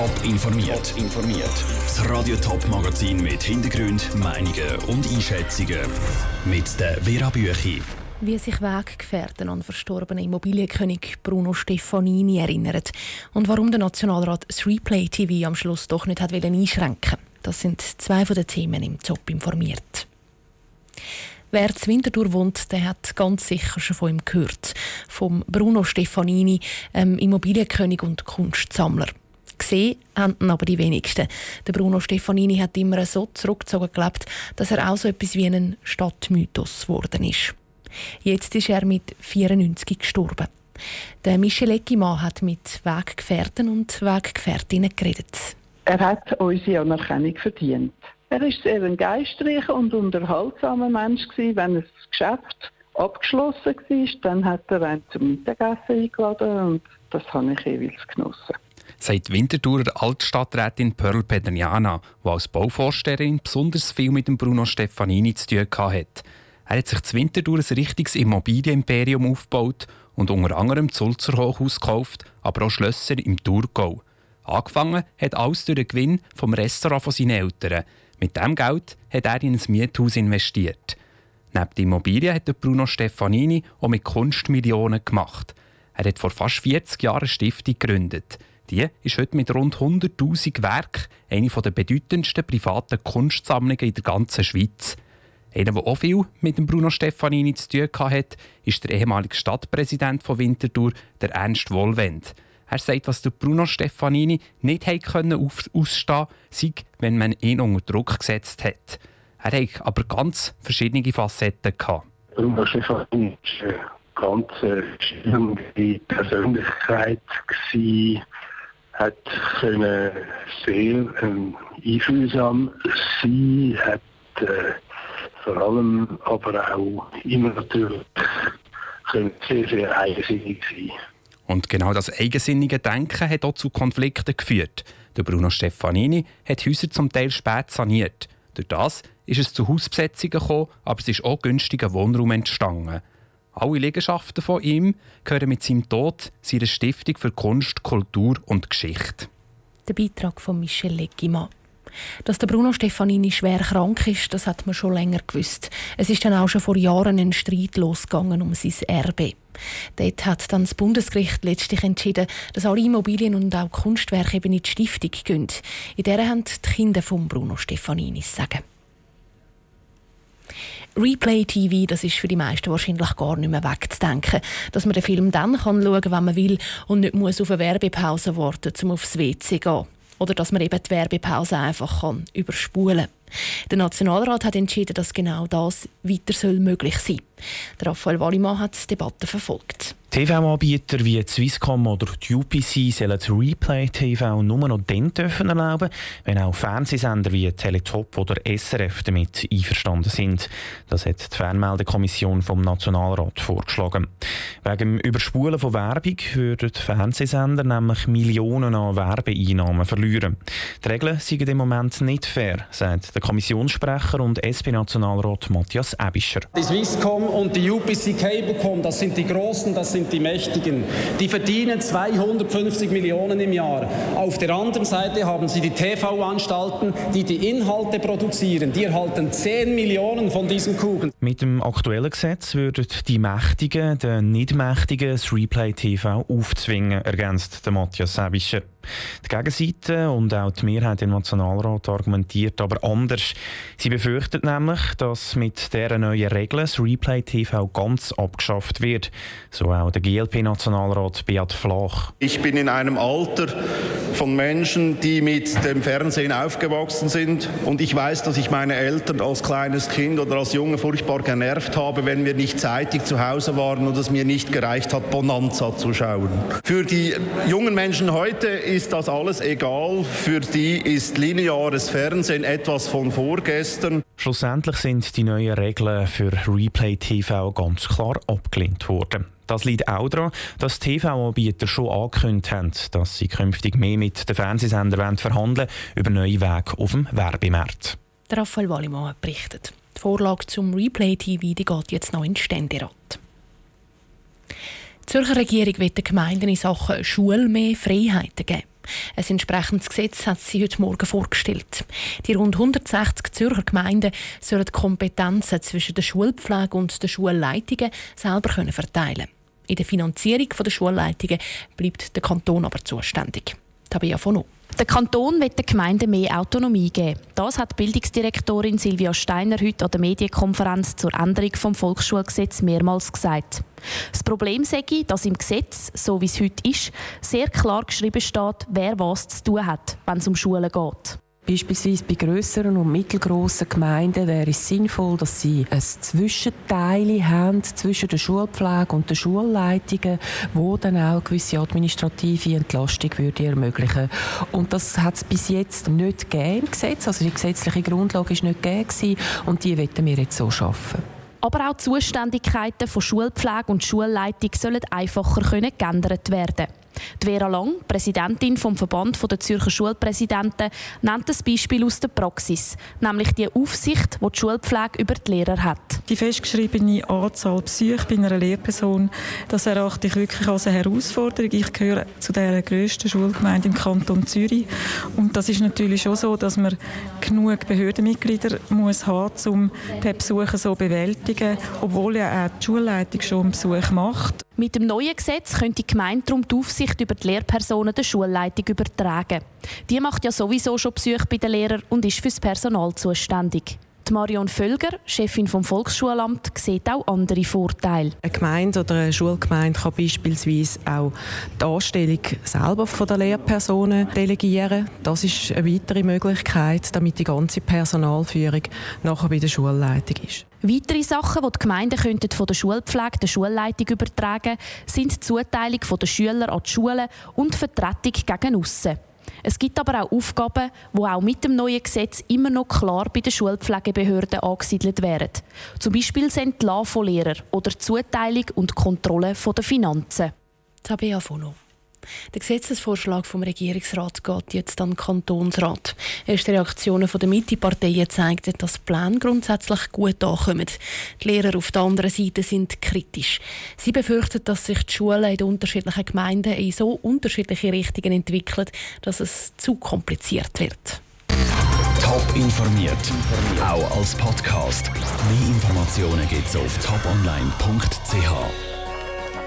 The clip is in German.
Top informiert. informiert. Das Radio Top Magazin mit Hintergrund, Meinungen und Einschätzungen mit der Vera Büchi. Wie sich Weggefährten an verstorbenen Immobilienkönig Bruno Stefanini erinnern und warum der Nationalrat das Replay TV am Schluss doch nicht hat einschränken Das sind zwei von den Themen im Top informiert. Wer zu Winterthur wohnt, der hat ganz sicher schon von ihm gehört. Vom Bruno Stefanini, ähm, Immobilienkönig und Kunstsammler. Gesehen haben aber die wenigsten. Der Bruno Stefanini hat immer so zurückgezogen gelebt, dass er auch so etwas wie ein Stadtmythos geworden ist. Jetzt ist er mit 94 gestorben. Der Michel Eckimann hat mit Weggefährten und Weggefährtinnen geredet. Er hat unsere Anerkennung verdient. Er war sehr ein geistreicher und unterhaltsamer Mensch gewesen. Wenn das Geschäft abgeschlossen war, dann hat er einen zum Mittagessen eingeladen und das habe ich jeweils genossen. Sagt Winterthurer Altstadträtin Pearl Pedernjana, die als Bauvorsteherin besonders viel mit dem Bruno Stefanini zu tun hatte. Er hat sich zu Winterthur ein richtiges Immobilienimperium aufgebaut und unter anderem Sulzer Hochhaus gekauft, aber auch Schlösser im Thurgau. Angefangen hat alles durch den Gewinn vom Restaurant von seinen Eltern. Mit diesem Geld hat er in ein Miethaus investiert. Neben der Immobilie hat Bruno Stefanini auch mit Kunst Millionen gemacht. Er hat vor fast 40 Jahren eine Stiftung gegründet. Die ist heute mit rund 100.000 Werken eine der bedeutendsten privaten Kunstsammlungen in der ganzen Schweiz. Einer, der auch viel mit dem Bruno Stefanini zu tun hatte, ist der ehemalige Stadtpräsident von Winterthur, der Ernst Wohlwend. Er sagt, was der Bruno Stefanini nicht können ausstehen sei, wenn man ihn unter Druck gesetzt hat. Er hatte aber ganz verschiedene Facetten. Gehabt. Bruno Stefanini war eine ganz schillernde Persönlichkeit. Er hat sehr ähm, einfühlsam sein, hat äh, vor allem aber auch immer natürlich sehr, sehr eigensinnig sein. Und genau das eigensinnige Denken hat auch zu Konflikten geführt. Der Bruno Stefanini hat Häuser zum Teil spät saniert. Durch das ist es zu Hausbesetzungen gekommen, aber es ist auch günstiger Wohnraum entstanden. Alle Liegenschaften von ihm gehören mit seinem Tod seiner Stiftung für Kunst, Kultur und Geschichte. Der Beitrag von Michel Leggimann. Dass der Bruno Stefanini schwer krank ist, das hat man schon länger gewusst. Es ist dann auch schon vor Jahren ein Streit losgegangen um sein Erbe. Dort hat dann das Bundesgericht letztlich entschieden, dass alle Immobilien und auch Kunstwerke eben in die Stiftung gehen. In der haben die Kinder von Bruno Stefanini sagen. Replay TV, das ist für die meisten wahrscheinlich gar nicht mehr wegzudenken. Dass man den Film dann kann schauen kann, wenn man will und nicht muss auf eine Werbepause warten, um aufs WC zu gehen oder dass man eben die Werbepause einfach kann überspulen kann. Der Nationalrat hat entschieden, dass genau das weiter möglich sein soll. Raphael Wallimann hat die Debatte verfolgt. TV-Anbieter wie Swisscom oder die UPC sollen Replay TV nur noch dann dürfen erlauben, wenn auch Fernsehsender wie Teletop oder SRF damit einverstanden sind. Das hat die Fernmeldekommission vom Nationalrat vorgeschlagen. Wegen dem Überspulen von Werbung würden die Fernsehsender nämlich Millionen an Werbeeinnahmen verlieren. Die Regeln sind im Moment nicht fair, sagt der Kommissionssprecher und SP-Nationalrat Matthias Ebischer. Die Swisscom und die UPC Cablecom, das sind die großen, das sind die Mächtigen. Die verdienen 250 Millionen im Jahr. Auf der anderen Seite haben sie die TV-Anstalten, die die Inhalte produzieren. Die erhalten 10 Millionen von diesem Kuchen. Mit dem aktuellen Gesetz würden die Mächtigen den Nicht-Mächtigen das Replay TV aufzwingen, ergänzt Matthias Sebischer. Die Gegenseite und auch die Mehrheit im Nationalrat argumentiert aber anders. Sie befürchtet nämlich, dass mit dieser neuen Regel das Replay TV ganz abgeschafft wird. So auch der GLP-Nationalrat Beat Flach. Ich bin in einem Alter von Menschen, die mit dem Fernsehen aufgewachsen sind. Und ich weiß, dass ich meine Eltern als kleines Kind oder als Junge furchtbar genervt habe, wenn wir nicht zeitig zu Hause waren und es mir nicht gereicht hat, Bonanza zu schauen. Für die jungen Menschen heute ist das alles egal. Für die ist lineares Fernsehen etwas von vorgestern. Schlussendlich sind die neuen Regeln für Replay TV ganz klar abgelehnt worden. Das liegt auch daran, dass TV-Anbieter schon angekündigt haben, dass sie künftig mehr mit den Fernsehsendern verhandeln über neue Wege auf dem Werbemarkt. Raphael Wallimann hat berichtet. Die Vorlage zum Replay-TV geht jetzt noch in den Ständerat. Die Zürcher Regierung will den Gemeinden in Sachen Schule mehr Freiheiten geben. Ein entsprechendes Gesetz hat sie heute Morgen vorgestellt. Die rund 160 Zürcher Gemeinden sollen die Kompetenzen zwischen der Schulpflege und den Schulleitungen selber verteilen In der Finanzierung der Schulleitungen bleibt der Kanton aber zuständig. Tabea von der Kanton wird den Gemeinden mehr Autonomie geben. Das hat Bildungsdirektorin Silvia Steiner heute an der Medienkonferenz zur Änderung des Volksschulgesetzes mehrmals gesagt. Das Problem sei, dass im Gesetz, so wie es heute ist, sehr klar geschrieben steht, wer was zu tun hat, wenn es um Schulen geht. Beispielsweise bei grösseren und mittelgroßen Gemeinden wäre es sinnvoll, dass sie ein Zwischenteil haben zwischen der Schulpflege und den Schulleitungen, wo dann auch gewisse administrative Entlastung würde ermöglichen. Und das hat es bis jetzt nicht gegeben im Gesetz. Also die gesetzliche Grundlage ist nicht gegeben und die wollen wir jetzt so schaffen. Aber auch die Zuständigkeiten von Schulpflege und Schulleitung sollen einfacher geändert werden können. Die Vera Lang, Präsidentin vom Verband der Zürcher Schulpräsidenten, nennt ein Beispiel aus der Praxis, nämlich die Aufsicht, die die Schulpflege über die Lehrer hat. Die festgeschriebene Anzahl Psyche bei einer Lehrperson, das erachte ich wirklich als eine Herausforderung. Ich gehöre zu der grössten Schulgemeinde im Kanton Zürich und das ist natürlich schon so, dass man genug Behördenmitglieder muss haben, um den Besuch so zu bewältigen, obwohl ja auch die Schulleitung schon einen Besuch macht. Mit dem neuen Gesetz könnte die Gemeinde darum die Aufsicht über die Lehrpersonen der Schulleitung übertragen. Die macht ja sowieso schon Besuche bei den Lehrern und ist fürs Personal zuständig. Die Marion Völger, Chefin vom Volksschulamt, sieht auch andere Vorteile. Eine Gemeinde oder eine Schulgemeinde kann beispielsweise auch die Anstellung selber von der Lehrpersonen delegieren. Das ist eine weitere Möglichkeit, damit die ganze Personalführung nachher bei der Schulleitung ist. Weitere Sachen, die die Gemeinden könnten von der Schulpflege der Schulleitung übertragen sind die Zuteilung der Schüler an die Schulen und die Vertretung gegen aussen. Es gibt aber auch Aufgaben, die auch mit dem neuen Gesetz immer noch klar bei den Schulpflegebehörden angesiedelt werden. Zum Beispiel das Entlassen von Lehrern oder die Zuteilung und Kontrolle der Finanzen. Tabea Fono. Der Gesetzesvorschlag vom Regierungsrat geht jetzt an den Kantonsrat. Erste Reaktionen der Mitte-Parteien zeigen, dass Pläne grundsätzlich gut ankommen. Die Lehrer auf der anderen Seite sind kritisch. Sie befürchten, dass sich die Schulen in den unterschiedlichen Gemeinden in so unterschiedliche Richtungen entwickeln, dass es zu kompliziert wird. Top informiert, auch als Podcast. Mehr Informationen gibt es auf toponline.ch.